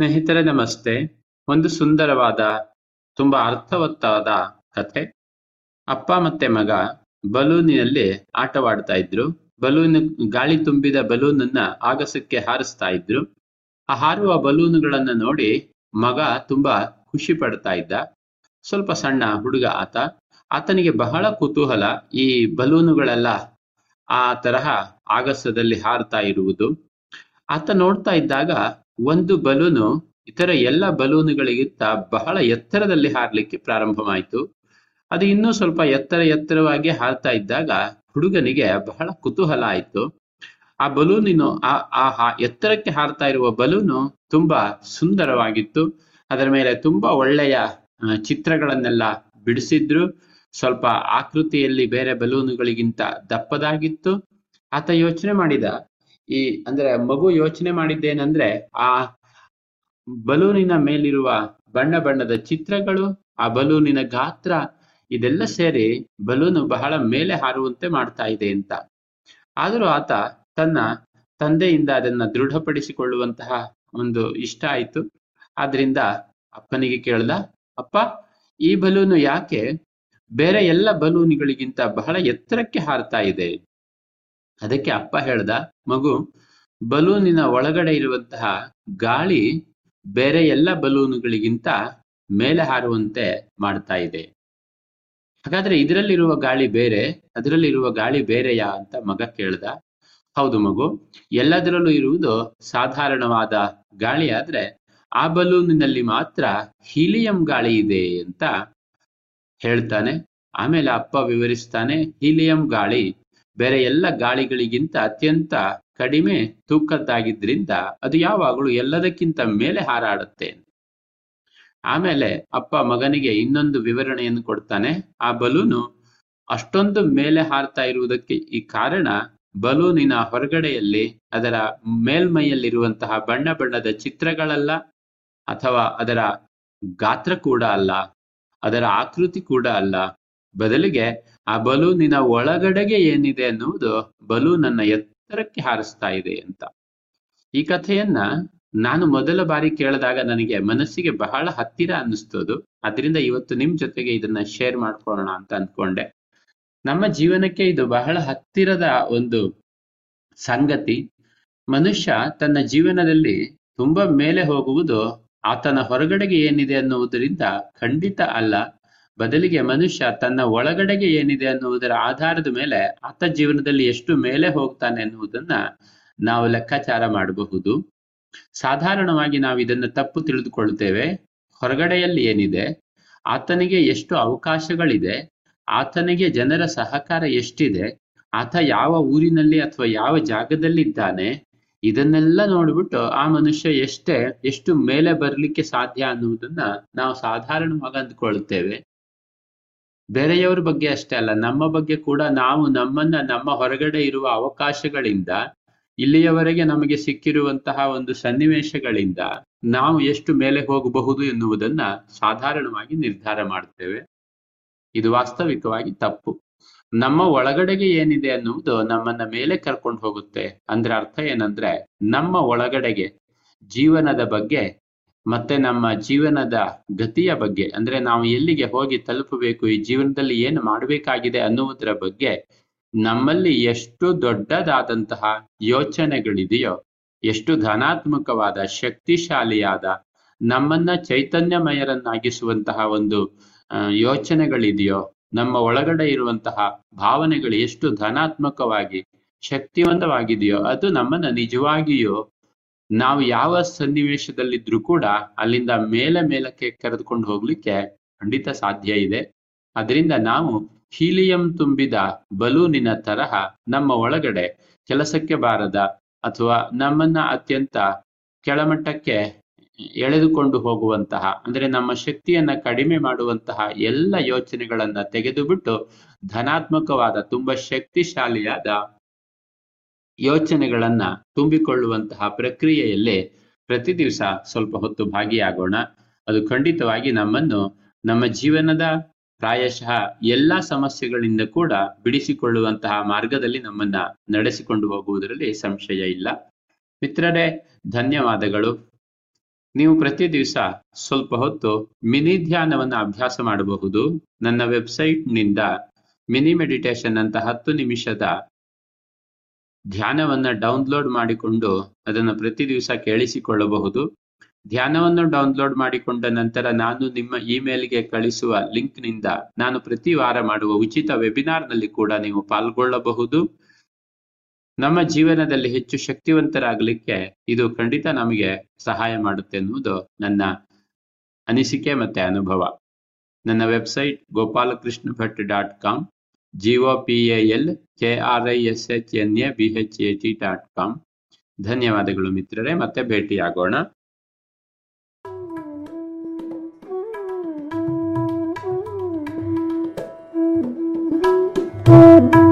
ಸ್ನೇಹಿತರೆ ನಮಸ್ತೆ ಒಂದು ಸುಂದರವಾದ, ತುಂಬಾ ಅರ್ಥವತ್ತಾದ ಕಥೆ ಅಪ್ಪ ಮತ್ತೆ ಮಗ ಬಲೂನಿನಲ್ಲಿ ಆಟವಾಡ್ತಾ ಇದ್ರು. ಬಲೂನ್, ಗಾಳಿ ತುಂಬಿದ ಬಲೂನ್ ಅನ್ನ ಆಗಸಕ್ಕೆ ಹಾರಿಸ್ತಾ ಇದ್ರು. ಆ ಹಾರುವ ಬಲೂನುಗಳನ್ನ ನೋಡಿ ಮಗ ತುಂಬಾ ಖುಷಿ ಪಡ್ತಾ ಇದ್ದ. ಸ್ವಲ್ಪ ಸಣ್ಣ ಹುಡುಗ ಆತ. ಆತನಿಗೆ ಬಹಳ ಕುತೂಹಲ ಈ ಬಲೂನುಗಳೆಲ್ಲ ಆ ತರಹ ಆಗಸದಲ್ಲಿ ಹಾರ್ತಾ ಇರುವುದು. ಆತ ನೋಡ್ತಾ ಇದ್ದಾಗ ಒಂದು ಬಲೂನು, ಇತರ ಎಲ್ಲ ಬಲೂನುಗಳಿಗಿಂತ ಬಹಳ ಎತ್ತರದಲ್ಲಿ ಹಾರಲಿಕ್ಕೆ ಪ್ರಾರಂಭವಾಯಿತು. ಅದು ಇನ್ನೂ ಸ್ವಲ್ಪ ಎತ್ತರ ಎತ್ತರವಾಗಿ ಹಾರ್ತಾ ಇದ್ದಾಗ ಹುಡುಗನಿಗೆ ಬಹಳ ಕುತೂಹಲ ಆಯಿತು. ಆ ಬಲೂನಿನ, ಆ ಆ ಎತ್ತರಕ್ಕೆ ಹಾರ್ತಾ ಇರುವ ಬಲೂನು ತುಂಬಾ ಸುಂದರವಾಗಿತ್ತು. ಅದರ ಮೇಲೆ ತುಂಬಾ ಒಳ್ಳೆಯ ಚಿತ್ರಗಳನ್ನೆಲ್ಲ ಬಿಡಿಸಿದ್ರು. ಸ್ವಲ್ಪ ಆಕೃತಿಯಲ್ಲಿ ಬೇರೆ ಬಲೂನುಗಳಿಗಿಂತ ದಪ್ಪದಾಗಿತ್ತು. ಆತ ಯೋಚನೆ ಮಾಡಿದ ಈ ಅಂದ್ರೆ ಮಗು ಯೋಚನೆ ಮಾಡಿದ್ದೇನಂದ್ರೆ ಆ ಬಲೂನಿನ ಮೇಲಿರುವ ಬಣ್ಣ ಬಣ್ಣದ ಚಿತ್ರಗಳು, ಆ ಬಲೂನಿನ ಗಾತ್ರ ಇದೆಲ್ಲ ಸೇರಿ ಬಲೂನು ಬಹಳ ಮೇಲೆ ಹಾರುವಂತೆ ಮಾಡ್ತಾ ಇದೆ ಅಂತ. ಆದರೂ ಆತ ತನ್ನ ತಂದೆಯಿಂದ ಅದನ್ನ ದೃಢಪಡಿಸಿಕೊಳ್ಳುವಂತಹ ಒಂದು ಇಷ್ಟ ಆಯ್ತು. ಆದ್ರಿಂದ ಅಪ್ಪನಿಗೆ ಕೇಳ್ದ, ಅಪ್ಪ, ಈ ಬಲೂನು ಯಾಕೆ ಬೇರೆ ಎಲ್ಲ ಬಲೂನುಗಳಿಗಿಂತ ಬಹಳ ಎತ್ತರಕ್ಕೆ ಹಾರ್ತಾ ಇದೆ? ಅದಕ್ಕೆ ಅಪ್ಪ ಹೇಳ್ದ, ಮಗು, ಬಲೂನಿನ ಒಳಗಡೆ ಇರುವಂತಹ ಗಾಳಿ ಬೇರೆ ಎಲ್ಲ ಬಲೂನುಗಳಿಗಿಂತ ಮೇಲೆ ಹಾರುವಂತೆ ಮಾಡ್ತಾ ಇದೆ. ಹಾಗಾದ್ರೆ ಇದರಲ್ಲಿರುವ ಗಾಳಿ ಬೇರೆ, ಅದರಲ್ಲಿರುವ ಗಾಳಿ ಬೇರೆಯಾ ಅಂತ ಮಗ ಕೇಳ್ದ. ಹೌದು ಮಗು, ಎಲ್ಲದರಲ್ಲೂ ಇರುವುದು ಸಾಧಾರಣವಾದ ಗಾಳಿ ಆದ್ರೆ ಆ ಬಲೂನಿನಲ್ಲಿ ಮಾತ್ರ ಹೀಲಿಯಂ ಗಾಳಿ ಇದೆ ಅಂತ ಹೇಳ್ತಾನೆ. ಆಮೇಲೆ ಅಪ್ಪ ವಿವರಿಸ್ತಾನೆ, ಹೀಲಿಯಂ ಗಾಳಿ ಬೇರೆ ಎಲ್ಲ ಗಾಳಿಗಳಿಗಿಂತ ಅತ್ಯಂತ ಕಡಿಮೆ ತೂಕದ್ದಾಗಿದ್ರಿಂದ ಅದು ಯಾವಾಗಲೂ ಎಲ್ಲದಕ್ಕಿಂತ ಮೇಲೆ ಹಾರಾಡುತ್ತೆ. ಆಮೇಲೆ ಅಪ್ಪ ಮಗನಿಗೆ ಇನ್ನೊಂದು ವಿವರಣೆಯನ್ನು ಕೊಡ್ತಾನೆ. ಆ ಬಲೂನು ಅಷ್ಟೊಂದು ಮೇಲೆ ಹಾರ್ತಾ ಇರುವುದಕ್ಕೆ ಈ ಕಾರಣ ಬಲೂನಿನ ಹೊರಗಡೆಯಲ್ಲಿ ಅದರ ಮೇಲ್ಮೈಯಲ್ಲಿರುವಂತಹ ಬಣ್ಣ ಬಣ್ಣದ ಚಿತ್ರಗಳಲ್ಲ ಅಥವಾ ಅದರ ಗಾತ್ರ ಕೂಡ ಅಲ್ಲ, ಅದರ ಆಕೃತಿ ಕೂಡ ಅಲ್ಲ. ಬದಲಿಗೆ ಆ ಬಲೂನಿನ ಒಳಗಡೆಗೆ ಏನಿದೆ ಅನ್ನುವುದು ಬಲೂನನ್ನ ಎತ್ತರಕ್ಕೆ ಹಾರಿಸ್ತಾ ಇದೆ ಅಂತ. ಈ ಕಥೆಯನ್ನ ನಾನು ಮೊದಲ ಬಾರಿ ಕೇಳಿದಾಗ ನನಗೆ ಮನಸ್ಸಿಗೆ ಬಹಳ ಹತ್ತಿರ ಅನ್ನಿಸ್ತದು. ಅದರಿಂದ ಇವತ್ತು ನಿಮ್ ಜೊತೆಗೆ ಇದನ್ನ ಶೇರ್ ಮಾಡ್ಕೊಳ್ಳೋಣ ಅಂತ ಅನ್ಕೊಂಡೆ. ನಮ್ಮ ಜೀವನಕ್ಕೆ ಇದು ಬಹಳ ಹತ್ತಿರದ ಒಂದು ಸಂಗತಿ. ಮನುಷ್ಯ ತನ್ನ ಜೀವನದಲ್ಲಿ ತುಂಬಾ ಮೇಲೆ ಹೋಗುವುದು ಆತನ ಹೊರಗಡೆಗೆ ಏನಿದೆ ಅನ್ನುವುದರಿಂದ ಖಂಡಿತ ಅಲ್ಲ. ಬದಲಿಗೆ ಮನುಷ್ಯ ತನ್ನ ಒಳಗಡೆಗೆ ಏನಿದೆ ಅನ್ನುವುದರ ಆಧಾರದ ಮೇಲೆ ಆತ ಜೀವನದಲ್ಲಿ ಎಷ್ಟು ಮೇಲೆ ಹೋಗ್ತಾನೆ ಅನ್ನುವುದನ್ನ ನಾವು ಲೆಕ್ಕಾಚಾರ ಮಾಡಬಹುದು. ಸಾಧಾರಣವಾಗಿ ನಾವು ಇದನ್ನ ತಪ್ಪು ತಿಳಿದುಕೊಳ್ತೇವೆ ಹೊರಗಡೆಯಲ್ಲಿ ಏನಿದೆ? ಆತನಿಗೆ ಎಷ್ಟು ಅವಕಾಶಗಳಿದೆ? ಆತನಿಗೆ ಜನರ ಸಹಕಾರ ಎಷ್ಟಿದೆ? ಆತ ಯಾವ ಊರಿನಲ್ಲಿ ಅಥವಾ ಯಾವ ಜಾಗದಲ್ಲಿದ್ದಾನೆ? ಇದನ್ನೆಲ್ಲ ನೋಡ್ಬಿಟ್ಟು ಆ ಮನುಷ್ಯ ಎಷ್ಟೇ, ಎಷ್ಟು ಮೇಲೆ ಬರ್ಲಿಕ್ಕೆ ಸಾಧ್ಯ ಅನ್ನುವುದನ್ನ ನಾವು ಸಾಧಾರಣವಾಗಿ ಬೇರೆಯವರ ಬಗ್ಗೆ ಅಷ್ಟೇ ಅಲ್ಲ, ನಮ್ಮ ಬಗ್ಗೆ ಕೂಡ ನಾವು ನಮ್ಮನ್ನ, ನಮ್ಮ ಹೊರಗಡೆ ಇರುವ ಅವಕಾಶಗಳಿಂದ, ಇಲ್ಲಿಯವರೆಗೆ ನಮಗೆ ಸಿಕ್ಕಿರುವಂತಹ ಒಂದು ಸನ್ನಿವೇಶಗಳಿಂದ ನಾವು ಎಷ್ಟು ಮೇಲೆ ಹೋಗಬಹುದು ಎನ್ನುವುದನ್ನ ಸಾಧಾರಣವಾಗಿ ನಿರ್ಧಾರ ಮಾಡ್ತೇವೆ. ಇದು ವಾಸ್ತವಿಕವಾಗಿ ತಪ್ಪು. ನಮ್ಮ ಒಳಗಡೆಗೆ ಏನಿದೆ ಅನ್ನುವುದು ನಮ್ಮನ್ನ ಮೇಲೆ ಕರ್ಕೊಂಡು ಹೋಗುತ್ತೆ. ಅಂದ್ರೆ ಅರ್ಥ ಏನಂದ್ರೆ, ನಮ್ಮ ಒಳಗಡೆಗೆ, ಜೀವನದ ಬಗ್ಗೆ ಮತ್ತೆ ನಮ್ಮ ಜೀವನದ ಗತಿಯ ಬಗ್ಗೆ, ಅಂದ್ರೆ ನಾವು ಎಲ್ಲಿಗೆ ಹೋಗಿ ತಲುಪಬೇಕು, ಈ ಜೀವನದಲ್ಲಿ ಏನು ಮಾಡಬೇಕಾಗಿದೆ ಅನ್ನುವುದರ ಬಗ್ಗೆ ನಮ್ಮಲ್ಲಿ ಎಷ್ಟು ದೊಡ್ಡದಾದಂತಹ ಯೋಚನೆಗಳಿದೆಯೋ, ಎಷ್ಟು ಧನಾತ್ಮಕವಾದ, ಶಕ್ತಿಶಾಲಿಯಾದ, ನಮ್ಮನ್ನ ಚೈತನ್ಯಮಯರನ್ನಾಗಿಸುವಂತಹ ಒಂದು ಯೋಚನೆಗಳಿದೆಯೋ, ನಮ್ಮ ಒಳಗಡೆ ಇರುವಂತಹ ಭಾವನೆಗಳು ಎಷ್ಟು ಧನಾತ್ಮಕವಾಗಿ, ಶಕ್ತಿವಂತವಾಗಿದೆಯೋ, ಅದು ನಮ್ಮನ್ನ ನಿಜವಾಗಿಯೂ ನಾವು ಯಾವ ಸನ್ನಿವೇಶದಲ್ಲಿದ್ರೂ ಕೂಡ ಅಲ್ಲಿಂದ ಮೇಲೆ ಮೇಲಕ್ಕೆ ಕರೆದುಕೊಂಡು ಹೋಗ್ಲಿಕ್ಕೆ ಖಂಡಿತ ಸಾಧ್ಯ ಇದೆ. ಅದರಿಂದ ನಾವು ಹೀಲಿಯಂ ತುಂಬಿದ ಬಲೂನಿನ ತರಹ ನಮ್ಮ ಒಳಗಡೆ ಕೆಲಸಕ್ಕೆ ಬಾರದ ಅಥವಾ ನಮ್ಮನ್ನ ಅತ್ಯಂತ ಕೆಳಮಟ್ಟಕ್ಕೆ ಎಳೆದುಕೊಂಡು ಹೋಗುವಂತಹ, ಅಂದ್ರೆ ನಮ್ಮ ಶಕ್ತಿಯನ್ನ ಕಡಿಮೆ ಮಾಡುವಂತಹ ಎಲ್ಲ ಯೋಚನೆಗಳನ್ನ ತೆಗೆದುಬಿಟ್ಟು ಧನಾತ್ಮಕವಾದ ತುಂಬಾ ಶಕ್ತಿಶಾಲಿಯಾದ ಯೋಚನೆಗಳನ್ನ ತುಂಬಿಕೊಳ್ಳುವಂತಹ ಪ್ರಕ್ರಿಯೆಯಲ್ಲಿ ಪ್ರತಿ ದಿವಸ ಸ್ವಲ್ಪ ಹೊತ್ತು ಭಾಗಿಯಾಗೋಣ. ಅದು ಖಂಡಿತವಾಗಿ ನಮ್ಮನ್ನು ನಮ್ಮ ಜೀವನದ ಪ್ರಾಯಶಃ ಎಲ್ಲಾ ಸಮಸ್ಯೆಗಳಿಂದ ಕೂಡ ಬಿಡಿಸಿಕೊಳ್ಳುವಂತಹ ಮಾರ್ಗದಲ್ಲಿ ನಮ್ಮನ್ನ ನಡೆಸಿಕೊಂಡು ಹೋಗುವುದರಲ್ಲಿ ಸಂಶಯ ಇಲ್ಲ. ಮಿತ್ರರೇ, ಧನ್ಯವಾದಗಳು. ನೀವು ಪ್ರತಿ ದಿವಸ ಸ್ವಲ್ಪ ಹೊತ್ತು ಮಿನಿ ಧ್ಯಾನವನ್ನು ಅಭ್ಯಾಸ ಮಾಡಬಹುದು. ನನ್ನ ವೆಬ್ಸೈಟ್ನಿಂದ ಮಿನಿ ಮೆಡಿಟೇಷನ್ ಅಂತ ಹತ್ತು ನಿಮಿಷದ ಧ್ಯಾನವನ್ನ ಡೌನ್ಲೋಡ್ ಮಾಡಿಕೊಂಡು ಅದನ್ನು ಪ್ರತಿ ದಿವಸ ಕೇಳಿಸಿಕೊಳ್ಳಬಹುದು. ಧ್ಯಾನವನ್ನು ಡೌನ್ಲೋಡ್ ಮಾಡಿಕೊಂಡ ನಂತರ ನಾನು ನಿಮ್ಮ ಇಮೇಲ್ಗೆ ಕಳಿಸುವ ಲಿಂಕ್ನಿಂದ ನಾನು ಪ್ರತಿ ವಾರ ಮಾಡುವ ಉಚಿತ ವೆಬಿನಾರ್ನಲ್ಲಿ ಕೂಡ ನೀವು ಪಾಲ್ಗೊಳ್ಳಬಹುದು. ನಮ್ಮ ಜೀವನದಲ್ಲಿ ಹೆಚ್ಚು ಶಕ್ತಿವಂತರಾಗಲಿಕ್ಕೆ ಇದು ಖಂಡಿತ ನಮಗೆ ಸಹಾಯ ಮಾಡುತ್ತೆ ಎನ್ನುವುದು ನನ್ನ ಅನಿಸಿಕೆ ಮತ್ತೆ ಅನುಭವ. ನನ್ನ website Gopalakrishna Bhat dot com. G O P L K R I S H N A B H A T dot com ಧನ್ಯವಾದಗಳು ಮಿತ್ರರೇ ಮತ್ತೆ ಭೇಟಿಯಾಗೋಣ thank